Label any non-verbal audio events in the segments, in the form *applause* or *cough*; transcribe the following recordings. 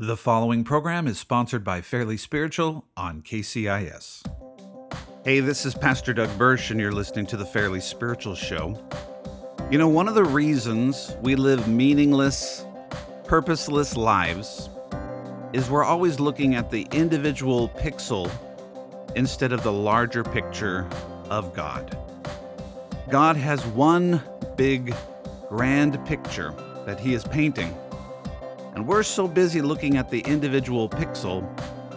The following program is sponsored by Fairly Spiritual on KCIS. Hey, this is Pastor Doug Bursch, and you're listening to the Fairly Spiritual Show. You know, one of the reasons we live meaningless, purposeless lives is we're always looking at the individual pixel instead of the larger picture of God. God has one big, grand picture that He is painting and we're so busy looking at the individual pixel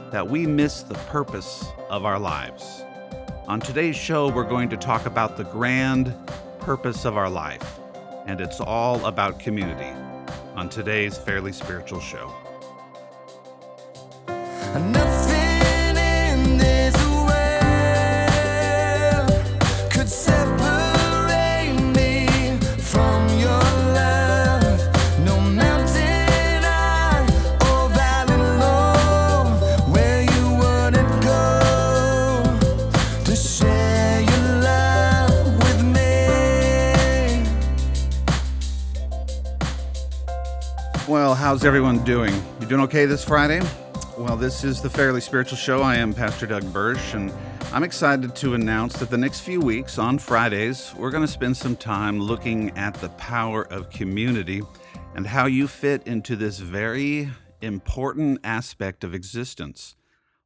that we miss the purpose of our lives. On today's show, we're going to talk about the grand purpose of our life, and it's all about community on today's Fairly Spiritual Show. How's everyone doing? You doing okay this Friday? Well, this is the Fairly Spiritual Show. I am Pastor Doug Bursch, and I'm excited to announce that the next few weeks on Fridays, we're going to spend some time looking at the power of community and how you fit into this very important aspect of existence.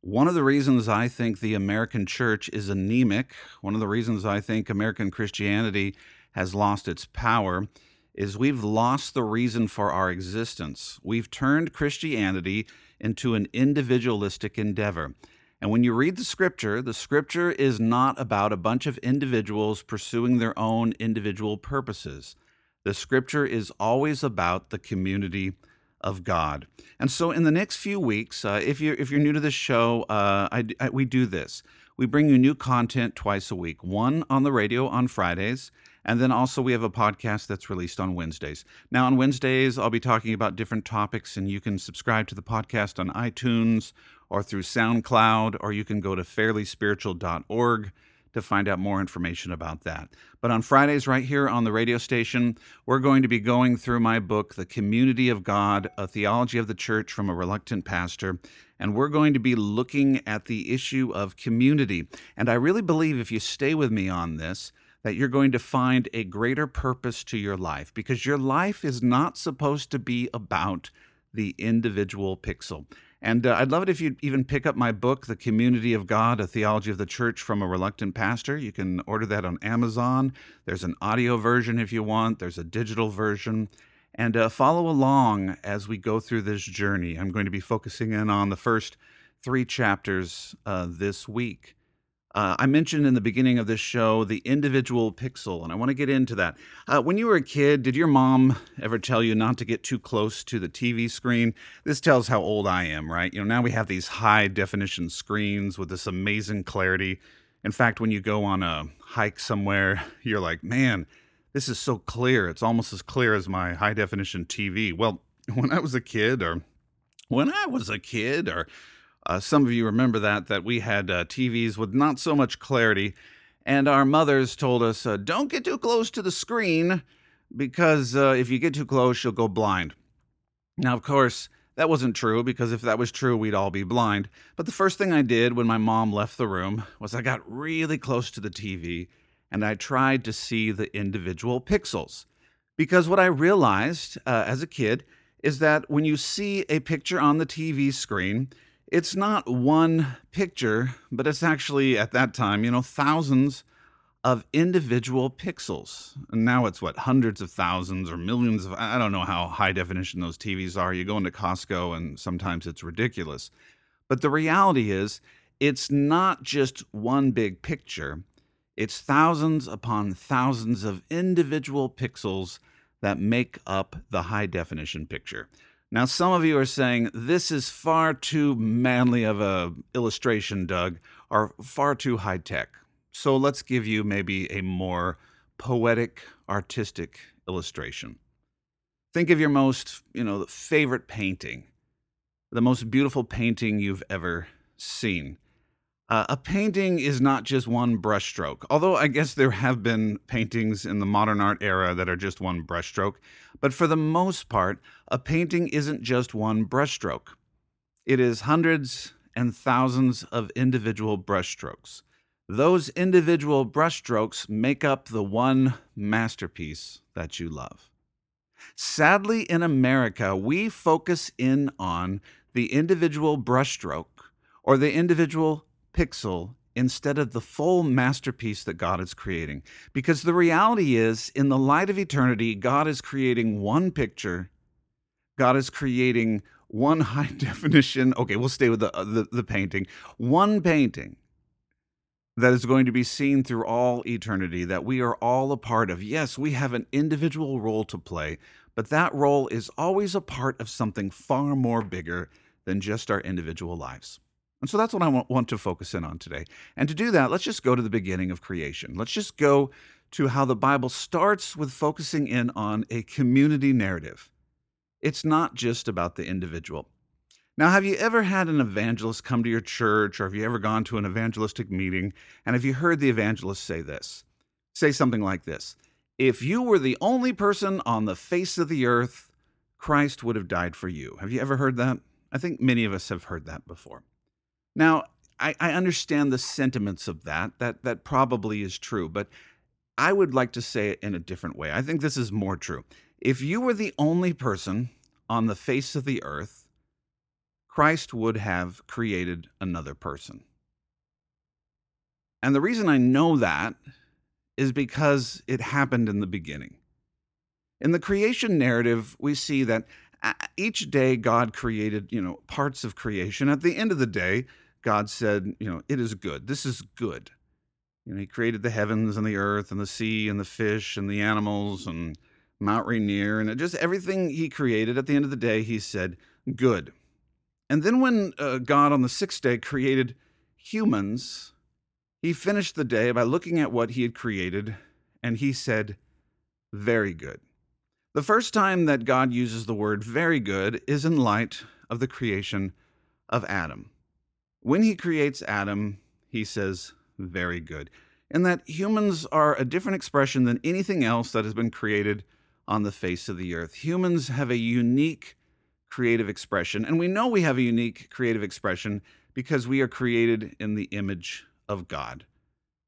One of the reasons I think the American church is anemic, one of the reasons I think American Christianity has lost its power, is we've lost the reason for our existence. We've turned Christianity into an individualistic endeavor. And when you read the scripture, the scripture is not about a bunch of individuals pursuing their own individual purposes. The scripture is always about the community of God. And so, in the next few weeks, uh, if you're if you're new to this show, uh, I, I, we do this. We bring you new content twice a week. One on the radio on Fridays, and then also, we have a podcast that's released on Wednesdays. Now, on Wednesdays, I'll be talking about different topics, and you can subscribe to the podcast on iTunes or through SoundCloud, or you can go to fairlyspiritual.org to find out more information about that. But on Fridays, right here on the radio station, we're going to be going through my book, The Community of God A Theology of the Church from a Reluctant Pastor. And we're going to be looking at the issue of community. And I really believe if you stay with me on this, that you're going to find a greater purpose to your life because your life is not supposed to be about the individual pixel. And uh, I'd love it if you'd even pick up my book, The Community of God, A Theology of the Church from a Reluctant Pastor. You can order that on Amazon. There's an audio version if you want, there's a digital version. And uh, follow along as we go through this journey. I'm going to be focusing in on the first three chapters uh, this week. Uh, I mentioned in the beginning of this show the individual pixel, and I want to get into that. Uh, when you were a kid, did your mom ever tell you not to get too close to the TV screen? This tells how old I am, right? You know, now we have these high definition screens with this amazing clarity. In fact, when you go on a hike somewhere, *laughs* you're like, man, this is so clear. It's almost as clear as my high definition TV. Well, *laughs* when I was a kid, or when I was a kid, or uh, some of you remember that that we had uh, TVs with not so much clarity, and our mothers told us, uh, "Don't get too close to the screen, because uh, if you get too close, you'll go blind." Now, of course, that wasn't true because if that was true, we'd all be blind. But the first thing I did when my mom left the room was I got really close to the TV and I tried to see the individual pixels. Because what I realized uh, as a kid is that when you see a picture on the TV screen, it's not one picture, but it's actually at that time, you know, thousands of individual pixels. And now it's what, hundreds of thousands or millions of, I don't know how high definition those TVs are. You go into Costco and sometimes it's ridiculous. But the reality is, it's not just one big picture, it's thousands upon thousands of individual pixels that make up the high definition picture. Now, some of you are saying this is far too manly of a illustration, Doug, or far too high tech. So let's give you maybe a more poetic, artistic illustration. Think of your most, you know, favorite painting, the most beautiful painting you've ever seen. Uh, a painting is not just one brushstroke, although I guess there have been paintings in the modern art era that are just one brushstroke. But for the most part, a painting isn't just one brushstroke. It is hundreds and thousands of individual brushstrokes. Those individual brushstrokes make up the one masterpiece that you love. Sadly, in America, we focus in on the individual brushstroke or the individual pixel instead of the full masterpiece that God is creating. Because the reality is, in the light of eternity, God is creating one picture, God is creating one *laughs* high definition. Okay, we'll stay with the, uh, the, the painting. One painting that is going to be seen through all eternity, that we are all a part of. Yes, we have an individual role to play, but that role is always a part of something far more bigger than just our individual lives. And so that's what I want to focus in on today. And to do that, let's just go to the beginning of creation. Let's just go to how the Bible starts with focusing in on a community narrative. It's not just about the individual. Now, have you ever had an evangelist come to your church, or have you ever gone to an evangelistic meeting? And have you heard the evangelist say this? Say something like this If you were the only person on the face of the earth, Christ would have died for you. Have you ever heard that? I think many of us have heard that before. Now, I, I understand the sentiments of that. That that probably is true, but I would like to say it in a different way. I think this is more true. If you were the only person on the face of the earth, Christ would have created another person. And the reason I know that is because it happened in the beginning. In the creation narrative, we see that uh, each day God created, you know, parts of creation. At the end of the day, God said, you know, it is good. This is good. You know, he created the heavens and the earth and the sea and the fish and the animals and Mount Rainier and just everything he created. At the end of the day, he said, good. And then when uh, God on the sixth day created humans, he finished the day by looking at what he had created and he said, Very good. The first time that God uses the word very good is in light of the creation of Adam. When he creates Adam, he says, Very good. And that humans are a different expression than anything else that has been created on the face of the earth. Humans have a unique creative expression. And we know we have a unique creative expression because we are created in the image of God.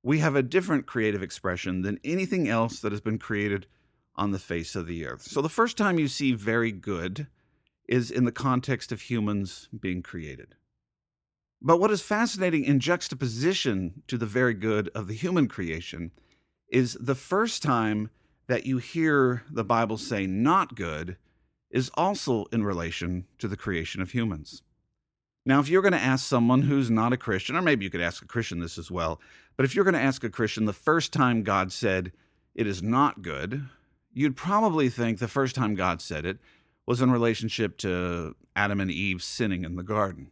We have a different creative expression than anything else that has been created on the face of the earth. So the first time you see very good is in the context of humans being created. But what is fascinating in juxtaposition to the very good of the human creation is the first time that you hear the Bible say not good is also in relation to the creation of humans. Now, if you're going to ask someone who's not a Christian, or maybe you could ask a Christian this as well, but if you're going to ask a Christian the first time God said it is not good, you'd probably think the first time God said it was in relationship to Adam and Eve sinning in the garden.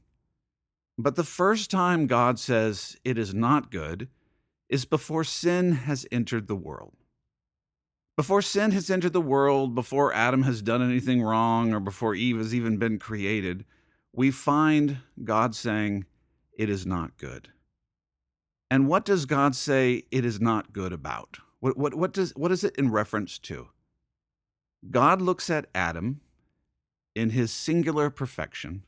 But the first time God says it is not good is before sin has entered the world. Before sin has entered the world, before Adam has done anything wrong, or before Eve has even been created, we find God saying, It is not good. And what does God say it is not good about? What, what, what, does, what is it in reference to? God looks at Adam in his singular perfection,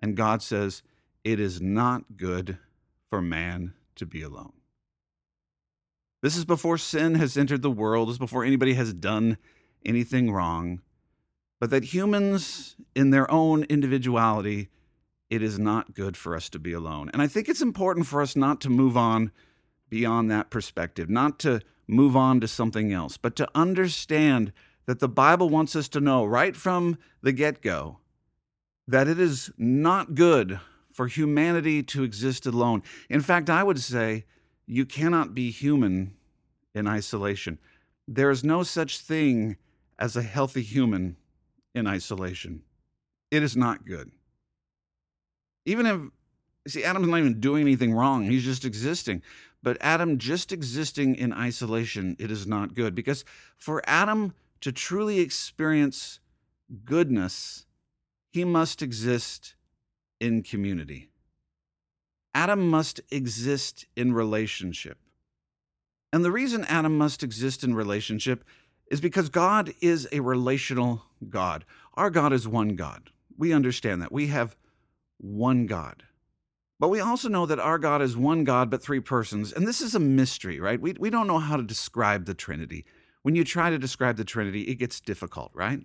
and God says, It is not good for man to be alone. This is before sin has entered the world, this is before anybody has done anything wrong. But that humans, in their own individuality, it is not good for us to be alone. And I think it's important for us not to move on beyond that perspective, not to move on to something else, but to understand that the Bible wants us to know right from the get go that it is not good for humanity to exist alone. In fact, I would say you cannot be human in isolation. There is no such thing as a healthy human in isolation. It is not good. Even if, see, Adam's not even doing anything wrong, he's just existing. But Adam just existing in isolation, it is not good. Because for Adam to truly experience goodness, he must exist in community. Adam must exist in relationship. And the reason Adam must exist in relationship is because God is a relational God. Our God is one God. We understand that. We have one God. But we also know that our God is one God, but three persons. And this is a mystery, right? We, we don't know how to describe the Trinity. When you try to describe the Trinity, it gets difficult, right?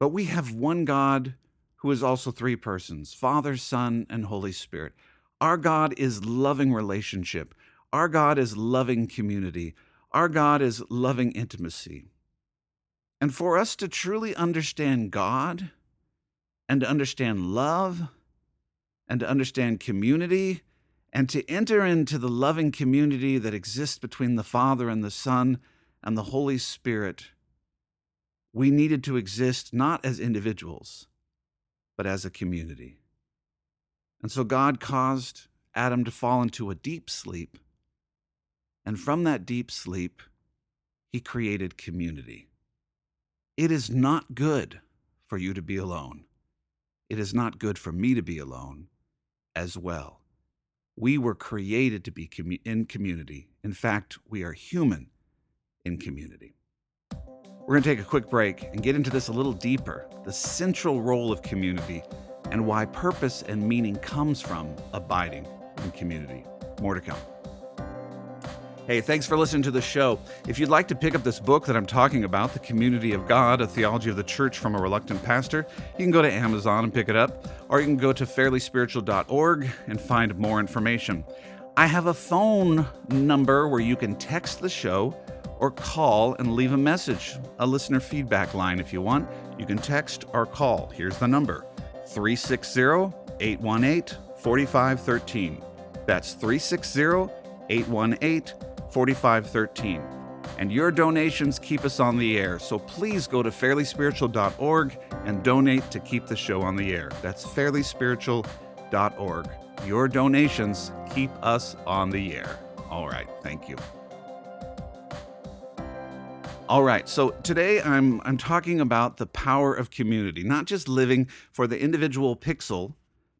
But we have one God who is also three persons Father, Son, and Holy Spirit. Our God is loving relationship. Our God is loving community. Our God is loving intimacy. And for us to truly understand God and to understand love, and to understand community and to enter into the loving community that exists between the Father and the Son and the Holy Spirit, we needed to exist not as individuals, but as a community. And so God caused Adam to fall into a deep sleep. And from that deep sleep, he created community. It is not good for you to be alone. It is not good for me to be alone as well. We were created to be in community. In fact, we are human in community. We're going to take a quick break and get into this a little deeper the central role of community and why purpose and meaning comes from abiding in community. More to come. Hey, thanks for listening to the show. If you'd like to pick up this book that I'm talking about, The Community of God, A Theology of the Church from a Reluctant Pastor, you can go to Amazon and pick it up, or you can go to fairlyspiritual.org and find more information. I have a phone number where you can text the show or call and leave a message, a listener feedback line if you want. You can text or call. Here's the number 360 818 4513. That's 360 818 4513. And your donations keep us on the air. So please go to fairlyspiritual.org and donate to keep the show on the air. That's fairlyspiritual.org. Your donations keep us on the air. All right, thank you. All right, so today I'm I'm talking about the power of community, not just living for the individual pixel,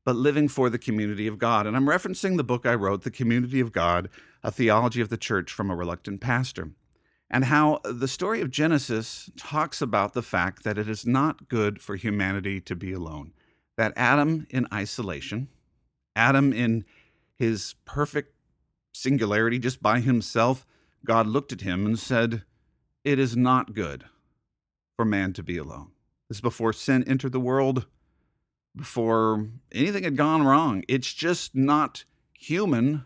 but living for the community of God. And I'm referencing the book I wrote, The Community of God, a theology of the church from a reluctant pastor, and how the story of Genesis talks about the fact that it is not good for humanity to be alone. That Adam in isolation, Adam in his perfect singularity, just by himself, God looked at him and said, It is not good for man to be alone. This is before sin entered the world, before anything had gone wrong. It's just not human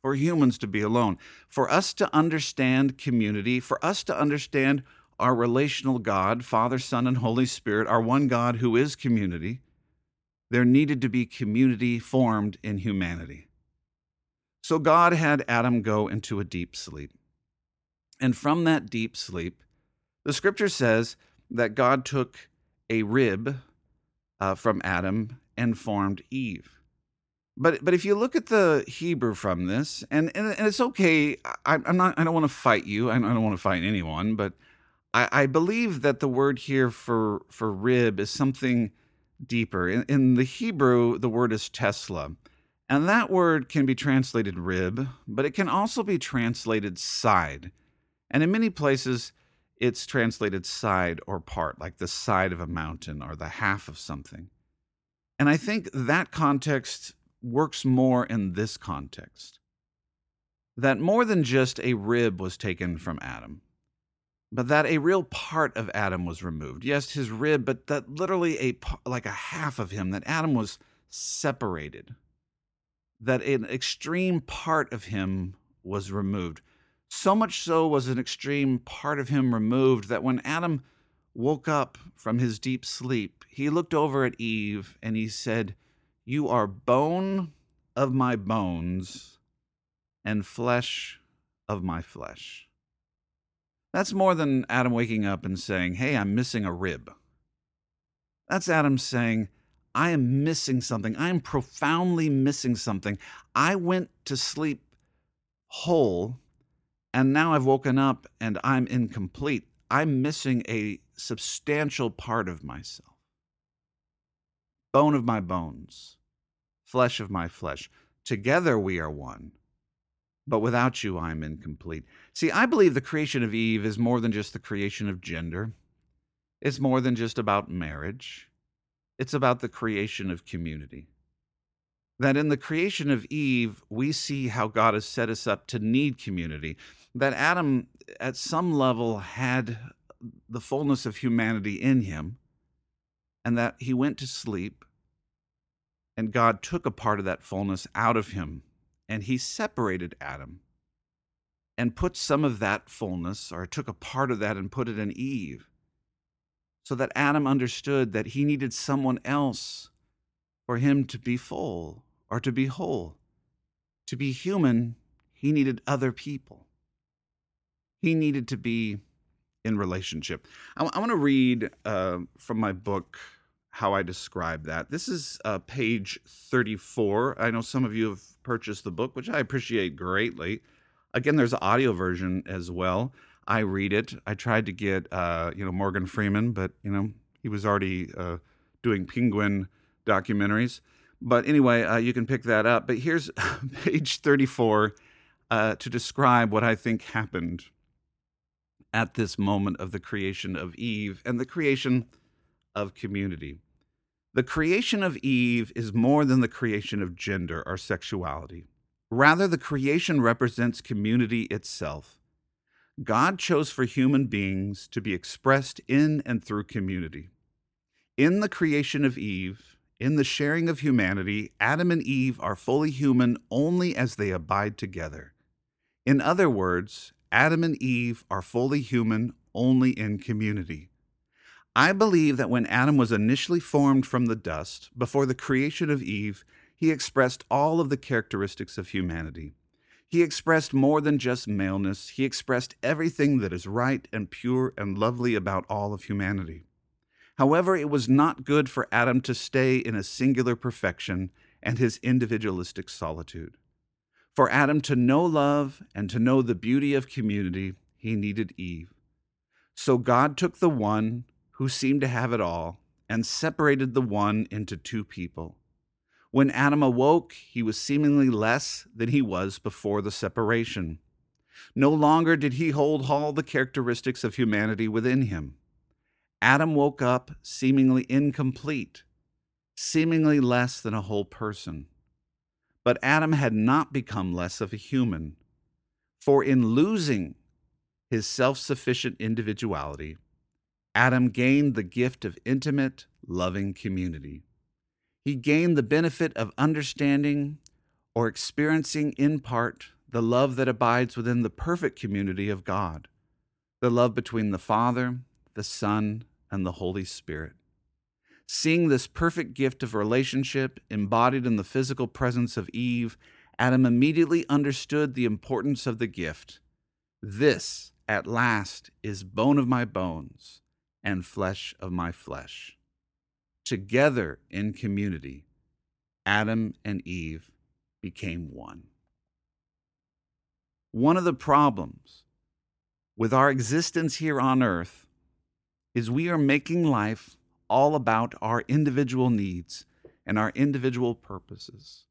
for humans to be alone. For us to understand community, for us to understand our relational God, Father, Son, and Holy Spirit, our one God who is community, there needed to be community formed in humanity. So God had Adam go into a deep sleep. And from that deep sleep, the scripture says that God took a rib uh, from Adam and formed Eve. But but if you look at the Hebrew from this, and and, and it's okay. I, am not. I don't want to fight you. I don't want to fight anyone. But I, I believe that the word here for for rib is something deeper. In, in the Hebrew, the word is tsela, and that word can be translated rib, but it can also be translated side. And in many places, it's translated side or part, like the side of a mountain or the half of something. And I think that context works more in this context that more than just a rib was taken from Adam, but that a real part of Adam was removed. Yes, his rib, but that literally a like a half of him that Adam was separated. That an extreme part of him was removed. So much so was an extreme part of him removed that when Adam woke up from his deep sleep, he looked over at Eve and he said, you are bone of my bones and flesh of my flesh. That's more than Adam waking up and saying, Hey, I'm missing a rib. That's Adam saying, I am missing something. I am profoundly missing something. I went to sleep whole, and now I've woken up and I'm incomplete. I'm missing a substantial part of myself bone of my bones, flesh of my flesh. Together we are one. But without you, I am incomplete. See, I believe the creation of Eve is more than just the creation of gender. It's more than just about marriage. It's about the creation of community. that in the creation of Eve, we see how God has set us up to need community. That Adam, at some level, had the fullness of humanity in him, and that he went to sleep, and God took a part of that fullness out of him, and he separated Adam and put some of that fullness, or took a part of that and put it in Eve, so that Adam understood that he needed someone else for him to be full or to be whole. To be human, he needed other people. He needed to be in relationship. I, I want to read uh, from my book how I describe that. This is uh, page 34. I know some of you have purchased the book, which I appreciate greatly. Again, there's an audio version as well. I read it. I tried to get, uh, you know, Morgan Freeman, but you know, he was already uh, doing Penguin documentaries. But anyway, uh, you can pick that up. But here's *laughs* page 34 uh, to describe what I think happened at this moment of the creation of Eve and the creation of community. The creation of Eve is more than the creation of gender or sexuality. Rather, the creation represents community itself. God chose for human beings to be expressed in and through community. In the creation of Eve, in the sharing of humanity, Adam and Eve are fully human only as they abide together. In other words, Adam and Eve are fully human only in community. I believe that when Adam was initially formed from the dust, before the creation of Eve, he expressed all of the characteristics of humanity. He expressed more than just maleness, he expressed everything that is right and pure and lovely about all of humanity. However, it was not good for Adam to stay in a singular perfection and his individualistic solitude. For Adam to know love and to know the beauty of community, he needed Eve. So God took the one who seemed to have it all and separated the one into two people. When Adam awoke, he was seemingly less than he was before the separation. No longer did he hold all the characteristics of humanity within him. Adam woke up seemingly incomplete, seemingly less than a whole person. But Adam had not become less of a human, for in losing his self sufficient individuality, Adam gained the gift of intimate, loving community. He gained the benefit of understanding or experiencing in part the love that abides within the perfect community of God, the love between the Father, the Son, and the Holy Spirit. Seeing this perfect gift of relationship embodied in the physical presence of Eve, Adam immediately understood the importance of the gift. This, at last, is bone of my bones and flesh of my flesh. Together in community, Adam and Eve became one. One of the problems with our existence here on earth is we are making life all about our individual needs and our individual purposes.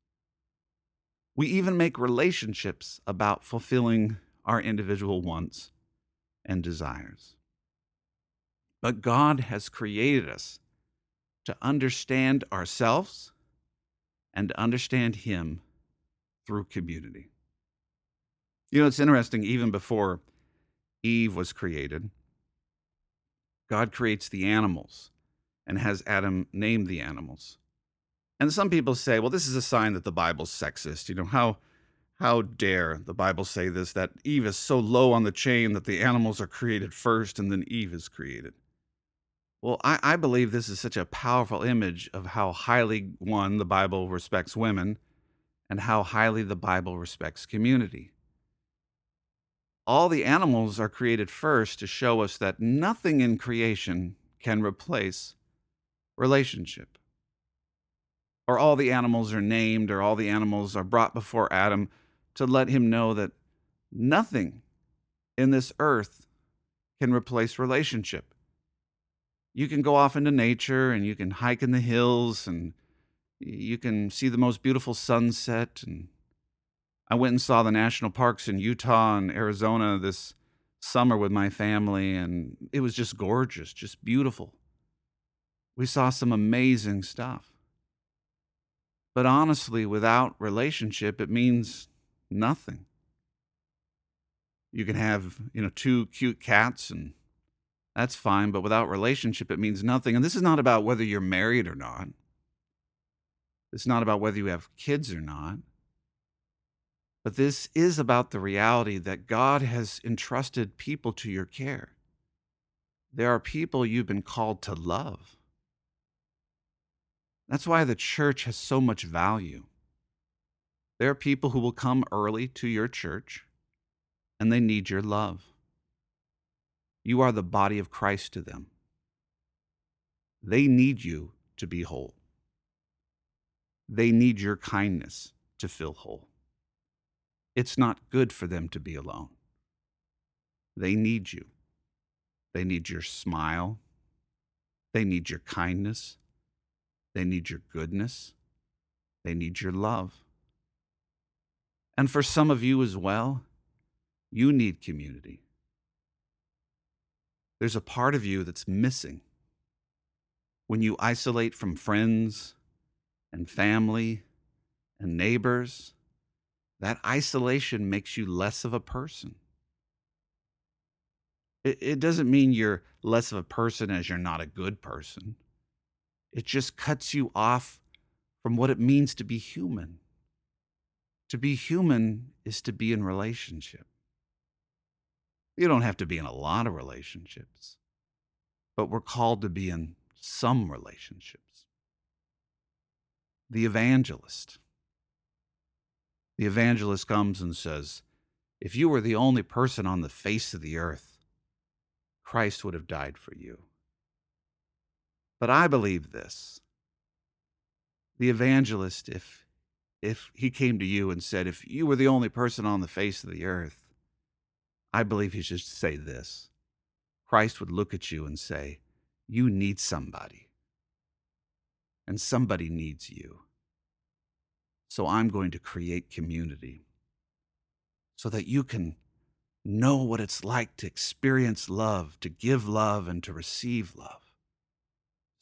We even make relationships about fulfilling our individual wants and desires. But God has created us to understand ourselves and to understand Him through community. You know, it's interesting, even before Eve was created, God creates the animals and has Adam name the animals. And some people say, well, this is a sign that the Bible's sexist. You know, how how dare the Bible say this that Eve is so low on the chain that the animals are created first and then Eve is created? Well, I, I believe this is such a powerful image of how highly, one, the Bible respects women, and how highly the Bible respects community all the animals are created first to show us that nothing in creation can replace relationship. Or all the animals are named, or all the animals are brought before Adam to let him know that nothing in this earth can replace relationship. You can go off into nature and you can hike in the hills and you can see the most beautiful sunset and I went and saw the national parks in Utah and Arizona this summer with my family, and it was just gorgeous, just beautiful. We saw some amazing stuff. But honestly, without relationship, it means nothing. You can have, you know, two cute cats and that's fine, but without relationship, it means nothing. And this is not about whether you're married or not. It's not about whether you have kids or not. But this is about the reality that God has entrusted people to your care. There are people you've been called to love. That's why the church has so much value. There are people who will come early to your church and they need your love. You are the body of Christ to them. They need you to be whole. They need your kindness to fill whole. It's not good for them to be alone. They need you. They need your smile. They need your kindness. They need your goodness. They need your love. And for some of you as well, you need community. There's a part of you that's missing. When you isolate from friends and family and neighbors, that isolation makes you less of a person. It, doesn't mean you're less of a person as you're not a good person. It just cuts you off from what it means to be human. To be human is to be in relationship. You don't have to be in a lot of relationships, but we're called to be in some relationships. The evangelist. The evangelist comes and says, If you were the only person on the face of the earth, Christ would have died for you. But I believe this. The evangelist, if, if he came to you and said, If you were the only person on the face of the earth, I believe he should say this Christ would look at you and say, You need somebody, and somebody needs you. So I'm going to create community so that you can know what it's like to experience love, to give love, and to receive love.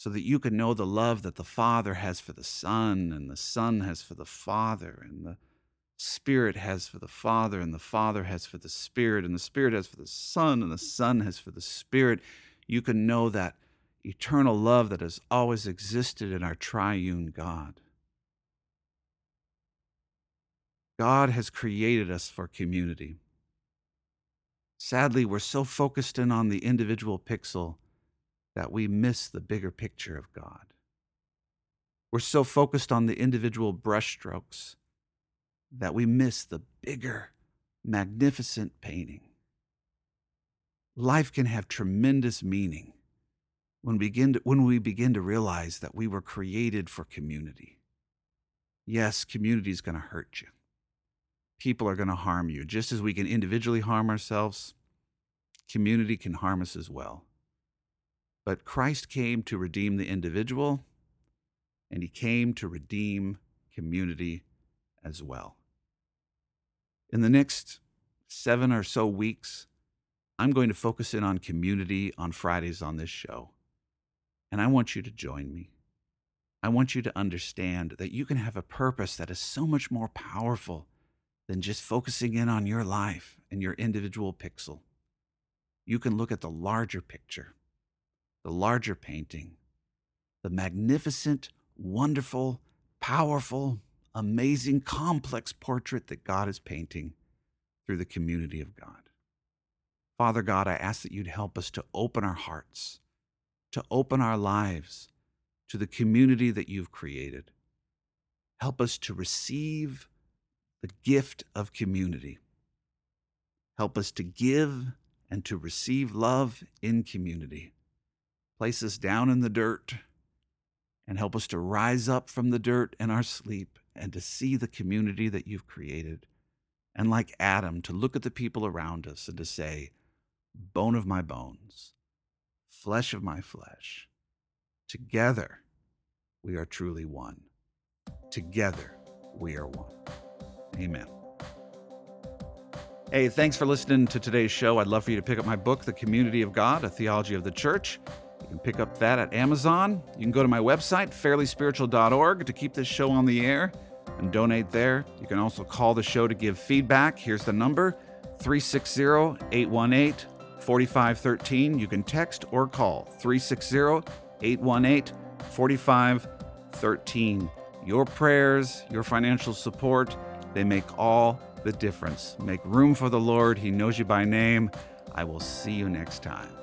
So that you can know the love that the Father has for the Son, and the Son has for the Father, and the Spirit has for the Father, and the Father has for the Spirit, and the Spirit has for the Son, and the Son has for the Spirit, you can know that eternal love that has always existed in our triune God. God has created us for community. Sadly, we're so focused in on the individual pixel that we miss the bigger picture of God. We're so focused on the individual brushstrokes that we miss the bigger, magnificent painting. Life can have tremendous meaning when, begin to, when we begin to realize that we were created for community. Yes, community is going to hurt you. People are going to harm you. Just as we can individually harm ourselves, community can harm us as well. But Christ came to redeem the individual, and he came to redeem community as well. In the next seven or so weeks, I'm going to focus in on community on Fridays on this show. And I want you to join me. I want you to understand that you can have a purpose that is so much more powerful than just focusing in on your life and your individual pixel. You can look at the larger picture, the larger painting, the magnificent, wonderful, powerful, amazing, complex portrait that God is painting through the community of God. Father God, I ask that you'd help us to open our hearts, to open our lives to the community that you've created. Help us to receive the gift of community. Help us to give and to receive love in community. Place us down in the dirt and help us to rise up from the dirt in our sleep and to see the community that you've created. And like Adam, to look at the people around us and to say, bone of my bones, flesh of my flesh. Together, we are truly one. Together, we are one. Amen. Hey, thanks for listening to today's show. I'd love for you to pick up my book, The Community of God, A Theology of the Church can pick up that at Amazon. You can go to my website, fairlyspiritual.org, to keep this show on the air and donate there. You can also call the show to give feedback. Here's the number 360 818 4513. You can text or call 360 818 4513. Your prayers, your financial support, they make all the difference. Make room for the Lord. He knows you by name. I will see you next time.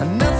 Nothing